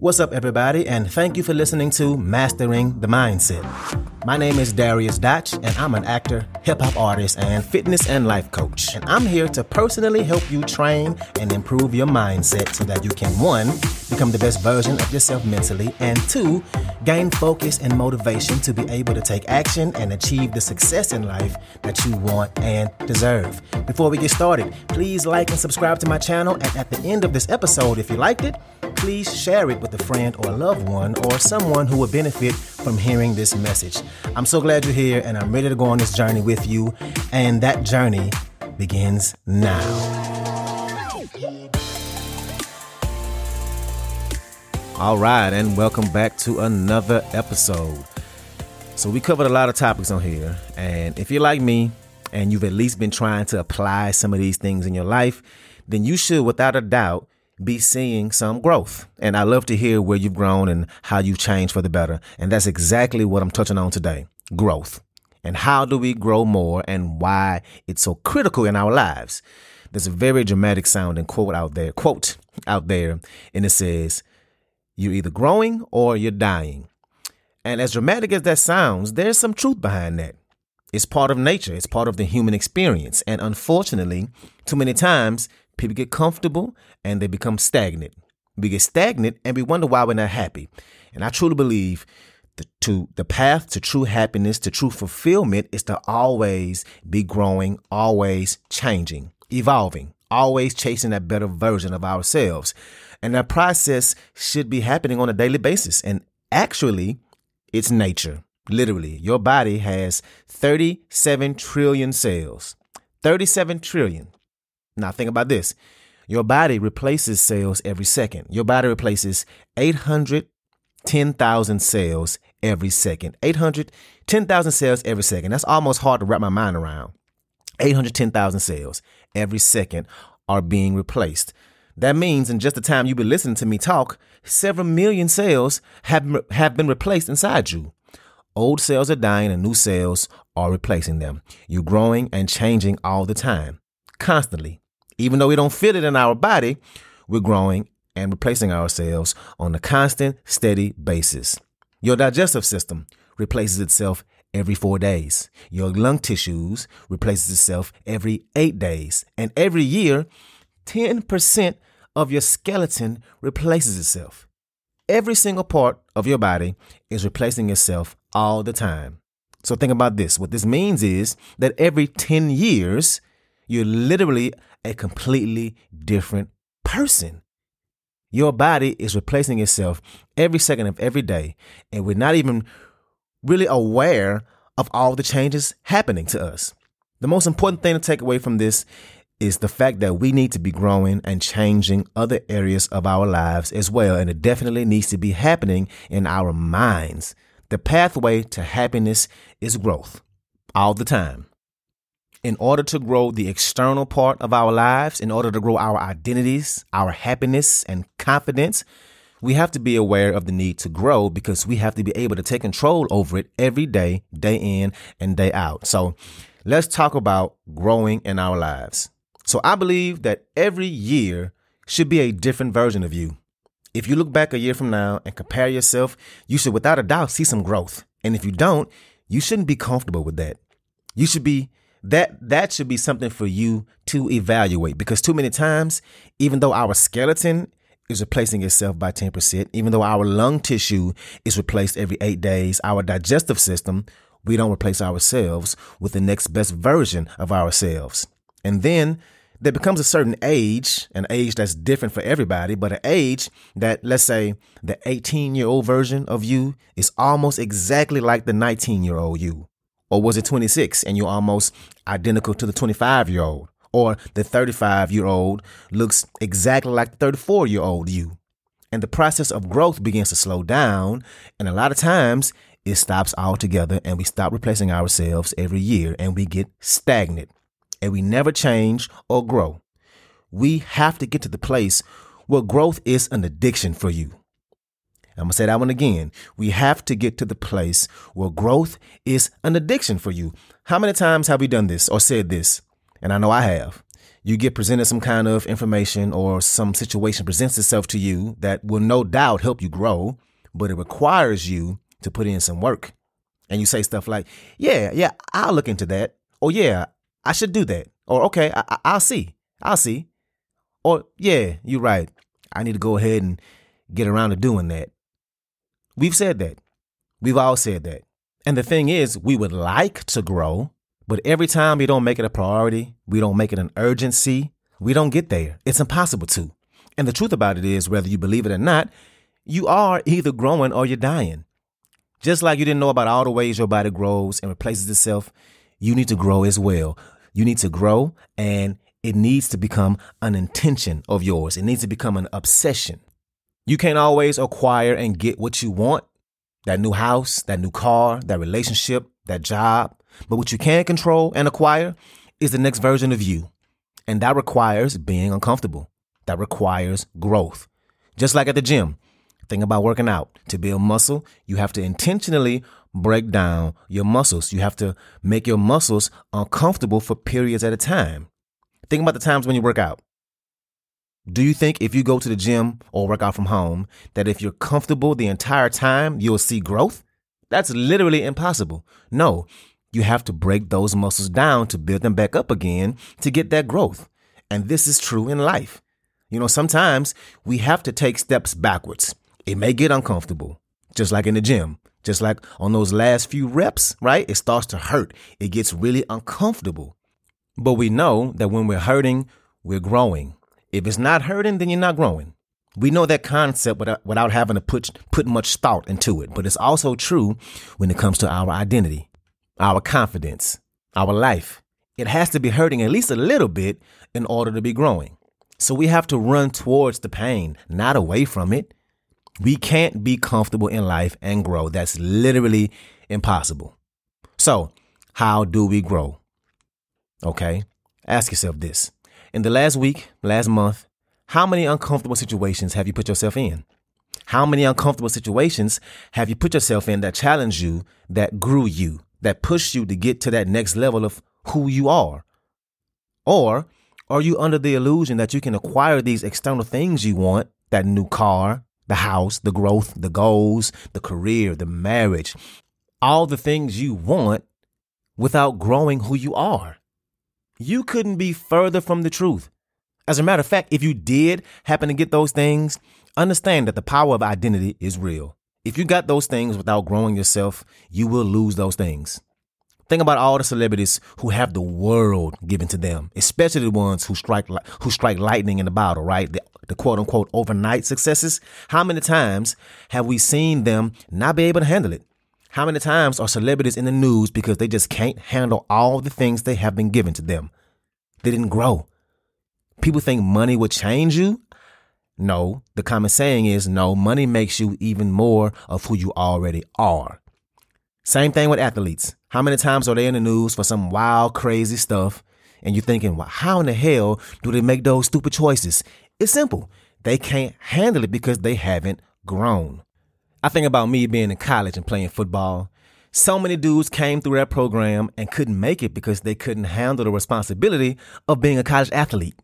What's up, everybody, and thank you for listening to Mastering the Mindset. My name is Darius Dotch, and I'm an actor, hip hop artist, and fitness and life coach. And I'm here to personally help you train and improve your mindset so that you can, one, become the best version of yourself mentally, and two, gain focus and motivation to be able to take action and achieve the success in life that you want and deserve. Before we get started, please like and subscribe to my channel, and at the end of this episode, if you liked it, please share it with a friend or a loved one or someone who would benefit from hearing this message. I'm so glad you're here and I'm ready to go on this journey with you. And that journey begins now. All right, and welcome back to another episode. So, we covered a lot of topics on here. And if you're like me and you've at least been trying to apply some of these things in your life, then you should, without a doubt, be seeing some growth. And I love to hear where you've grown and how you've changed for the better. And that's exactly what I'm touching on today growth. And how do we grow more and why it's so critical in our lives? There's a very dramatic sounding quote out there, quote out there, and it says, You're either growing or you're dying. And as dramatic as that sounds, there's some truth behind that. It's part of nature, it's part of the human experience. And unfortunately, too many times People get comfortable and they become stagnant. We get stagnant and we wonder why we're not happy. And I truly believe the, to the path to true happiness, to true fulfillment is to always be growing, always changing, evolving, always chasing that better version of ourselves. And that process should be happening on a daily basis. And actually, it's nature. Literally, your body has 37 trillion cells. 37 trillion. Now, think about this your body replaces cells every second. Your body replaces 810,000 cells every second. 810,000 cells every second. That's almost hard to wrap my mind around. 810,000 cells every second are being replaced. That means in just the time you've been listening to me talk, several million cells have, have been replaced inside you. Old cells are dying and new cells are replacing them. You're growing and changing all the time, constantly. Even though we don't feel it in our body, we're growing and replacing ourselves on a constant, steady basis. Your digestive system replaces itself every four days. Your lung tissues replaces itself every eight days. And every year, 10% of your skeleton replaces itself. Every single part of your body is replacing itself all the time. So think about this. What this means is that every 10 years, you're literally a completely different person. Your body is replacing itself every second of every day, and we're not even really aware of all the changes happening to us. The most important thing to take away from this is the fact that we need to be growing and changing other areas of our lives as well. And it definitely needs to be happening in our minds. The pathway to happiness is growth all the time in order to grow the external part of our lives, in order to grow our identities, our happiness, and confidence, we have to be aware of the need to grow because we have to be able to take control over it every day, day in and day out. So let's talk about growing in our lives. So I believe that every year should be a different version of you. If you look back a year from now and compare yourself, you should without a doubt see some growth. And if you don't, you shouldn't be comfortable with that. You should be that that should be something for you to evaluate because too many times even though our skeleton is replacing itself by 10% even though our lung tissue is replaced every 8 days our digestive system we don't replace ourselves with the next best version of ourselves and then there becomes a certain age, an age that's different for everybody, but an age that, let's say, the 18 year old version of you is almost exactly like the 19 year old you. Or was it 26 and you're almost identical to the 25 year old? Or the 35 year old looks exactly like the 34 year old you. And the process of growth begins to slow down. And a lot of times it stops altogether and we stop replacing ourselves every year and we get stagnant and we never change or grow. We have to get to the place where growth is an addiction for you. I'm going to say that one again. We have to get to the place where growth is an addiction for you. How many times have we done this or said this? And I know I have. you get presented some kind of information or some situation presents itself to you that will no doubt help you grow, but it requires you to put in some work. And you say stuff like, yeah, yeah, I'll look into that. Or yeah, I should do that. Or okay, I, will see. I'll see. Or yeah, you're right. I need to go ahead and get around to doing that. We've said that. We've all said that. And the thing is, we would like to grow, but every time we don't make it a priority, we don't make it an urgency, we don't get there. It's impossible to. And the truth about it is, whether you believe it or not, you are either growing or you're dying. Just like you didn't know about all the ways your body grows and replaces itself, you need to grow as well. You need to grow and it needs to become an intention of yours. It needs to become an obsession. You can't always acquire and get what you want that new house, that new car, that relationship, that job. But what you can control and acquire is the next version of you. And that requires being uncomfortable. That requires growth. Just like at the gym, think about working out. To build muscle, you have to intentionally break down your muscles. You have to make your muscles uncomfortable for periods at a time. Think about the times when you work out. Do you think if you go to the gym or work out from home, that if you're comfortable the entire time, you'll see growth? That's literally impossible. No, you have to break those muscles down to build them back up again to get that growth. And this is true in life. You know, sometimes we have to take steps backwards. It may get uncomfortable, just like in the gym, just like on those last few reps, right? It starts to hurt. It gets really uncomfortable. But we know that when we're hurting, we're growing. If it's not hurting, then you're not growing. We know that concept without, without having to put, put much thought into it, but it's also true when it comes to our identity, our confidence, our life. It has to be hurting at least a little bit in order to be growing. So we have to run towards the pain, not away from it. We can't be comfortable in life and grow. That's literally impossible. So, how do we grow? Okay, ask yourself this in the last week, last month, how many uncomfortable situations have you put yourself in? How many uncomfortable situations have you put yourself in that challenged you, that grew you, that push you to get to that next level of who you are? Or are you under the illusion that you can acquire these external things you want, that new car, the house, the growth, the goals, the career, the marriage, all the things you want without growing who you are? you couldn't be further from the truth. As a matter of fact, if you did happen to get those things, understand that the power of identity is real. If you got those things without growing yourself, you will lose those things. Think about all the celebrities who have the world given to them, especially the ones who strike who strike lightning in the bottle, right? The, the quote unquote overnight successes. How many times have we seen them not be able to handle it? How many times are celebrities in the news because they just can't handle all the things they have been given to them? They didn't grow. People think money will change you. No, the common saying is no, money makes you even more of who you already are. Same thing with athletes. How many times are they in the news for some wild, crazy stuff? And you're thinking, well, how in the hell do they make those stupid choices? It's simple. They can't handle it because they haven't grown. I think about me being in college and playing football. So many dudes came through that program and couldn't make it because they couldn't handle the responsibility of being a college athlete.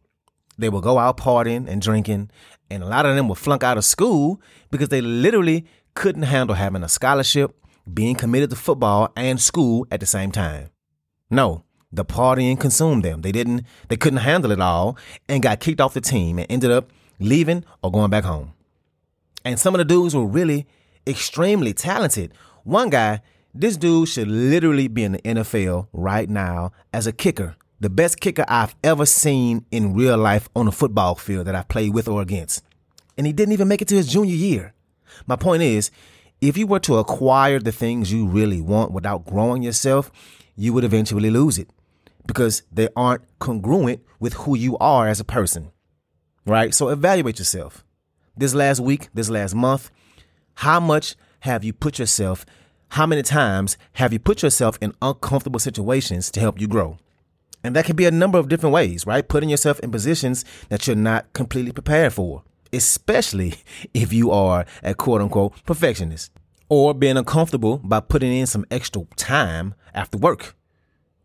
They would go out partying and drinking, and a lot of them would flunk out of school because they literally couldn't handle having a scholarship, being committed to football and school at the same time. No, the partying consumed them. They didn't they couldn't handle it all and got kicked off the team and ended up leaving or going back home. And some of the dudes were really extremely talented. One guy, this dude should literally be in the NFL right now as a kicker. The best kicker I've ever seen in real life on a football field that I've played with or against. And he didn't even make it to his junior year. My point is, if you were to acquire the things you really want without growing yourself, you would eventually lose it because they aren't congruent with who you are as a person. Right? So evaluate yourself. This last week, this last month, how much have you put yourself, how many times have you put yourself in uncomfortable situations to help you grow? And that can be a number of different ways, right? Putting yourself in positions that you're not completely prepared for, especially if you are a quote unquote perfectionist, or being uncomfortable by putting in some extra time after work,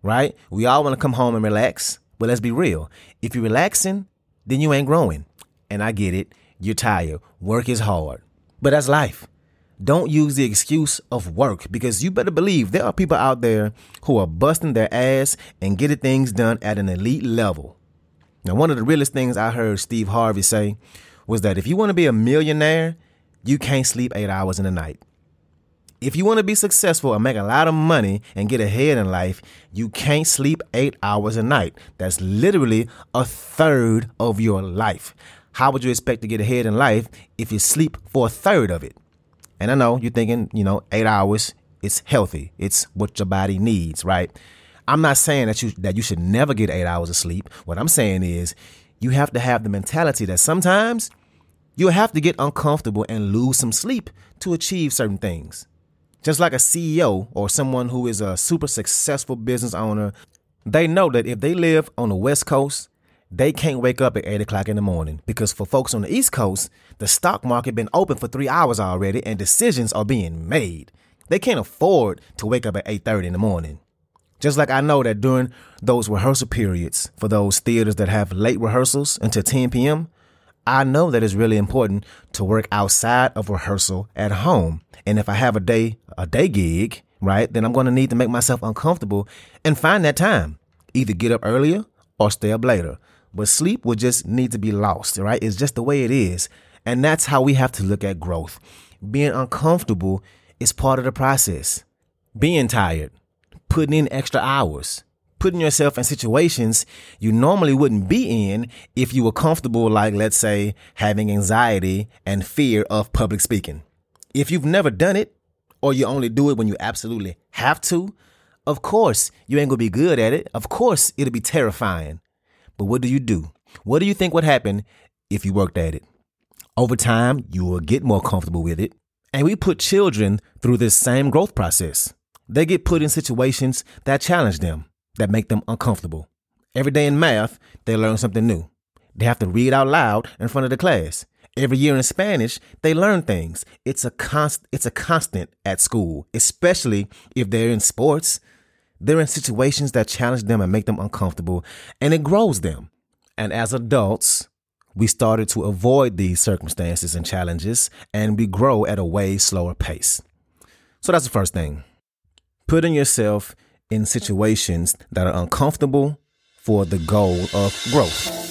right? We all want to come home and relax, But let's be real. If you're relaxing, then you ain't growing. And I get it. You're tired. Work is hard. But that's life. Don't use the excuse of work because you better believe there are people out there who are busting their ass and getting things done at an elite level. Now, one of the realest things I heard Steve Harvey say was that if you want to be a millionaire, you can't sleep eight hours in a night. If you want to be successful and make a lot of money and get ahead in life, you can't sleep eight hours a night. That's literally a third of your life. How would you expect to get ahead in life if you sleep for a third of it? And I know you're thinking, you know, eight hours, it's healthy. It's what your body needs, right? I'm not saying that you that you should never get eight hours of sleep. What I'm saying is you have to have the mentality that sometimes you'll have to get uncomfortable and lose some sleep to achieve certain things. Just like a CEO or someone who is a super successful business owner, they know that if they live on the West Coast, they can't wake up at 8 o'clock in the morning because for folks on the East Coast, the stock market been open for three hours already and decisions are being made. They can't afford to wake up at 8.30 in the morning. Just like I know that during those rehearsal periods for those theaters that have late rehearsals until 10 p.m., I know that it's really important to work outside of rehearsal at home. And if I have a day a day gig, right, then I'm going to need to make myself uncomfortable and find that time. Either get up earlier or stay up later. But sleep will just need to be lost, right? It's just the way it is. And that's how we have to look at growth. Being uncomfortable is part of the process. Being tired, putting in extra hours, putting yourself in situations you normally wouldn't be in if you were comfortable, like, let's say, having anxiety and fear of public speaking. If you've never done it, or you only do it when you absolutely have to, of course, you ain't gonna be good at it. Of course, it'll be terrifying. But what do you do? What do you think would happen if you worked at it? Over time, you will get more comfortable with it. And we put children through this same growth process. They get put in situations that challenge them that make them uncomfortable. Every day in math, they learn something new. They have to read out loud in front of the class. Every year in Spanish, they learn things. It's a const, it's a constant at school, especially if they're in sports. They're in situations that challenge them and make them uncomfortable, and it grows them. And as adults, we started to avoid these circumstances and challenges, and we grow at a way slower pace. So that's the first thing. Putting yourself in situations that are uncomfortable for the goal of growth.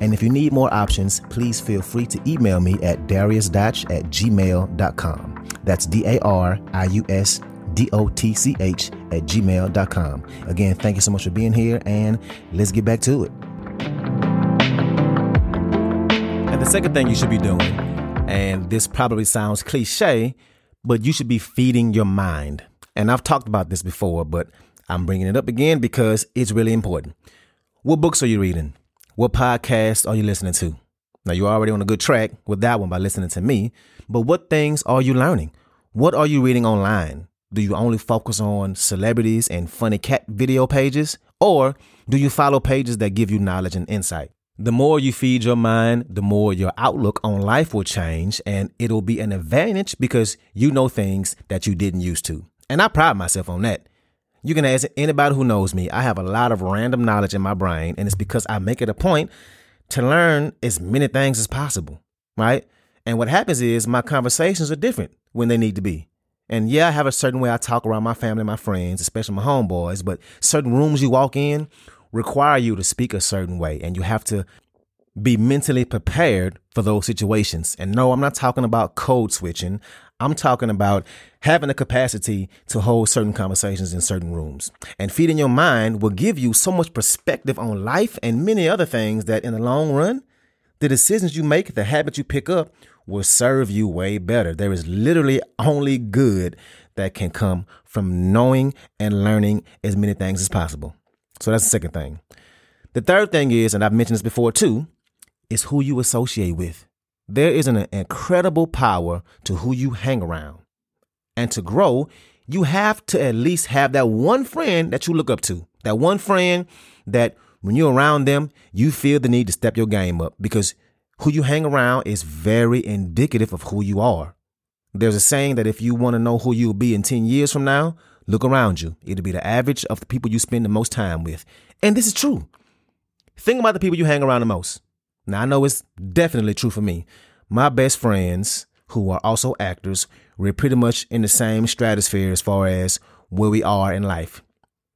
And if you need more options, please feel free to email me at dariusdotch at gmail.com. That's D A R I U S D O T C H at gmail.com. Again, thank you so much for being here, and let's get back to it. And the second thing you should be doing, and this probably sounds cliche, but you should be feeding your mind. And I've talked about this before, but I'm bringing it up again because it's really important. What books are you reading? What podcasts are you listening to? Now, you're already on a good track with that one by listening to me, but what things are you learning? What are you reading online? Do you only focus on celebrities and funny cat video pages? Or do you follow pages that give you knowledge and insight? The more you feed your mind, the more your outlook on life will change, and it'll be an advantage because you know things that you didn't used to. And I pride myself on that. You can ask anybody who knows me. I have a lot of random knowledge in my brain, and it's because I make it a point to learn as many things as possible, right? And what happens is my conversations are different when they need to be. And yeah, I have a certain way I talk around my family, and my friends, especially my homeboys, but certain rooms you walk in require you to speak a certain way, and you have to be mentally prepared for those situations. And no, I'm not talking about code switching. I'm talking about having the capacity to hold certain conversations in certain rooms. And feeding your mind will give you so much perspective on life and many other things that in the long run, the decisions you make, the habits you pick up will serve you way better. There is literally only good that can come from knowing and learning as many things as possible. So that's the second thing. The third thing is, and I've mentioned this before too, is who you associate with. There is an incredible power to who you hang around. And to grow, you have to at least have that one friend that you look up to. That one friend that when you're around them, you feel the need to step your game up because who you hang around is very indicative of who you are. There's a saying that if you want to know who you'll be in 10 years from now, look around you. It'll be the average of the people you spend the most time with. And this is true. Think about the people you hang around the most. Now, I know it's definitely true for me. My best friends, who are also actors, we're pretty much in the same stratosphere as far as where we are in life.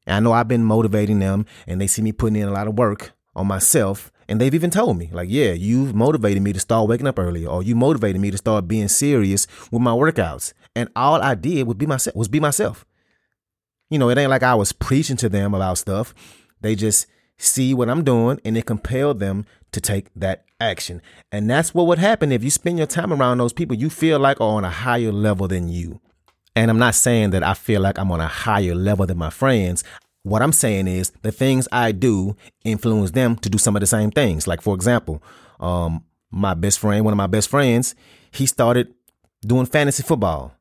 And I know I've been motivating them and they see me putting in a lot of work on myself. And they've even told me, like, yeah, you've motivated me to start waking up earlier, or you motivated me to start being serious with my workouts. And all I did was be myself was be myself. You know, it ain't like I was preaching to them about stuff. They just see what I'm doing and it compelled them to take that action. And that's what would happen if you spend your time around those people you feel like are on a higher level than you. And I'm not saying that I feel like I'm on a higher level than my friends. What I'm saying is the things I do influence them to do some of the same things. Like, for example, um, my best friend, one of my best friends, he started doing fantasy football.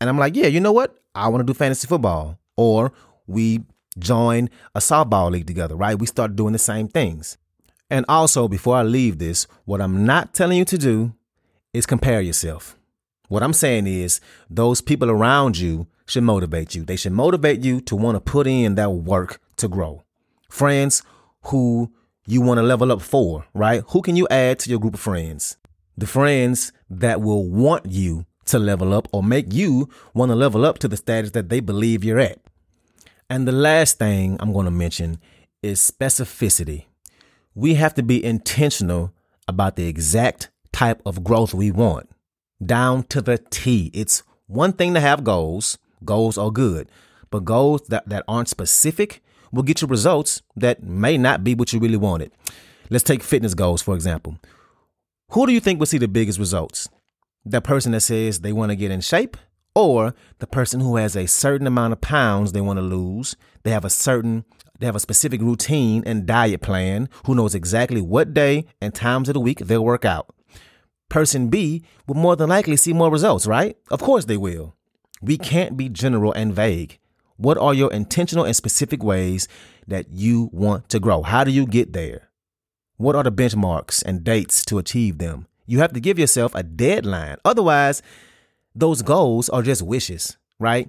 And I'm like, yeah, you know what? I want to do fantasy football. Or we join a softball league together, right? We start doing the same things. And also, before I leave this, what I'm not telling you to do is compare yourself. What I'm saying is, those people around you should motivate you. They should motivate you to want to put in that work to grow. Friends who you want to level up for, right? Who can you add to your group of friends? The friends that will want you to level up or make you want to level up to the status that they believe you're at. And the last thing I'm going to mention is specificity. We have to be intentional about the exact type of growth we want, down to the T. It's one thing to have goals, goals are good, but goals that, that aren't specific will get you results that may not be what you really wanted. Let's take fitness goals, for example. Who do you think will see the biggest results? The person that says they want to get in shape or the person who has a certain amount of pounds they want to lose. They have a certain they have a specific routine and diet plan who knows exactly what day and times of the week they'll work out. Person B will more than likely see more results, right? Of course they will. We can't be general and vague. What are your intentional and specific ways that you want to grow? How do you get there? What are the benchmarks and dates to achieve them? You have to give yourself a deadline. Otherwise, those goals are just wishes, right?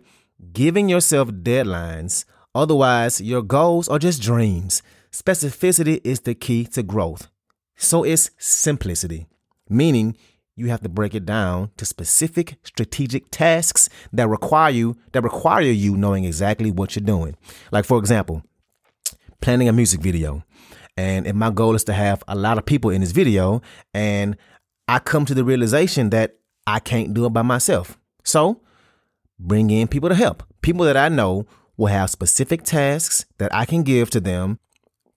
Giving yourself deadlines. Otherwise, your goals are just dreams. Specificity is the key to growth. So is simplicity, meaning you have to break it down to specific strategic tasks that require you that require you knowing exactly what you're doing. Like for example, planning a music video. And if my goal is to have a lot of people in this video and I come to the realization that I can't do it by myself. So bring in people to help. People that I know will have specific tasks that I can give to them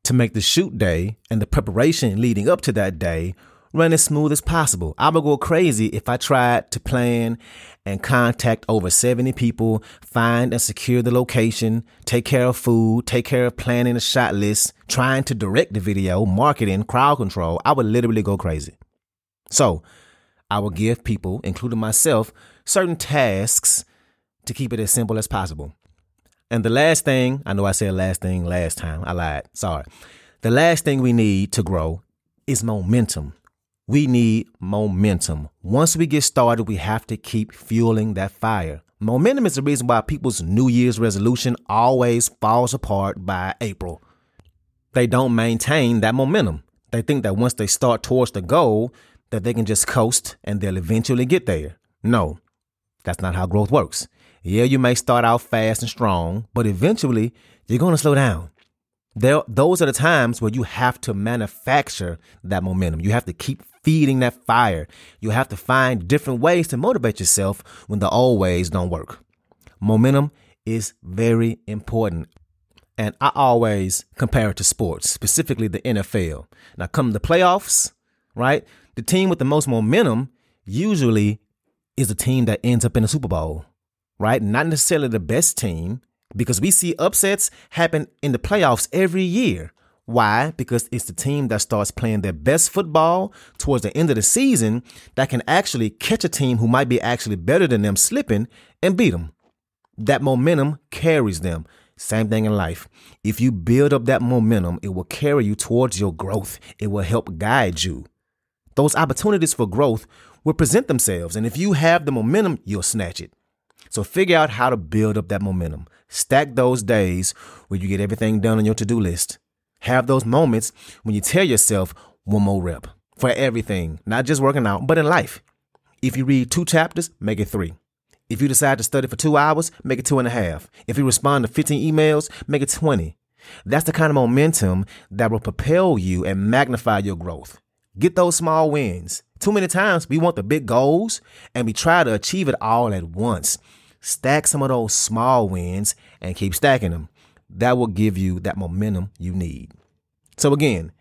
to make the shoot day and the preparation leading up to that day run as smooth as possible. I would go crazy if I tried to plan and contact over 70 people, find and secure the location, take care of food, take care of planning a shot list, trying to direct the video, marketing, crowd control. I would literally go crazy. So I will give people, including myself, certain tasks to keep it as simple as possible. And the last thing, I know I said last thing last time, I lied, sorry. The last thing we need to grow is momentum. We need momentum. Once we get started, we have to keep fueling that fire. Momentum is the reason why people's New Year's resolution always falls apart by April. They don't maintain that momentum. They think that once they start towards the goal, that they can just coast and they'll eventually get there. No, that's not how growth works. Yeah, you may start out fast and strong, but eventually you're going to slow down. There, those are the times where you have to manufacture that momentum. You have to keep feeding that fire. You have to find different ways to motivate yourself when the old ways don't work. Momentum is very important. And I always compare it to sports, specifically the NFL. Now, come the playoffs, right? The team with the most momentum usually is the team that ends up in the Super Bowl, right? Not necessarily the best team because we see upsets happen in the playoffs every year. Why? Because it's the team that starts playing their best football towards the end of the season that can actually catch a team who might be actually better than them slipping and beat them. That momentum carries them. Same thing in life. If you build up that momentum, it will carry you towards your growth. It will help guide you. Those opportunities for growth will present themselves. And if you have the momentum, you'll snatch it. So figure out how to build up that momentum. Stack those days where you get everything done on your to do list. Have those moments when you tell yourself one more rep for everything, not just working out, but in life. If you read two chapters, make it three. If you decide to study for two hours, make it two and a half. If you respond to 15 emails, make it 20. That's the kind of momentum that will propel you and magnify your growth. Get those small wins. Too many times we want the big goals and we try to achieve it all at once. Stack some of those small wins and keep stacking them. That will give you that momentum you need. So again,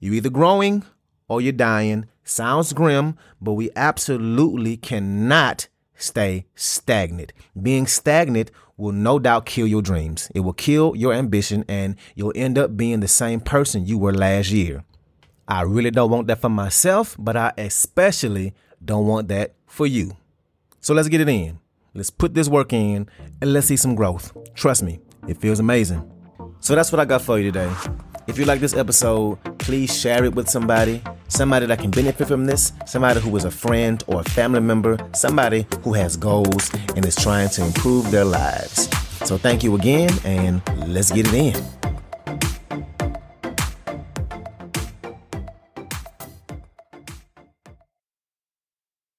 you're either growing or you're dying. Sounds grim, but we absolutely cannot stay stagnant. Being stagnant will no doubt kill your dreams. It will kill your ambition and you'll end up being the same person you were last year. I really don't want that for myself, but I especially don't want that for you. So let's get it in. Let's put this work in and let's see some growth. Trust me, it feels amazing. So that's what I got for you today. If you like this episode, please share it with somebody, somebody that can benefit from this, somebody who is a friend or a family member, somebody who has goals and is trying to improve their lives. So thank you again, and let's get it in.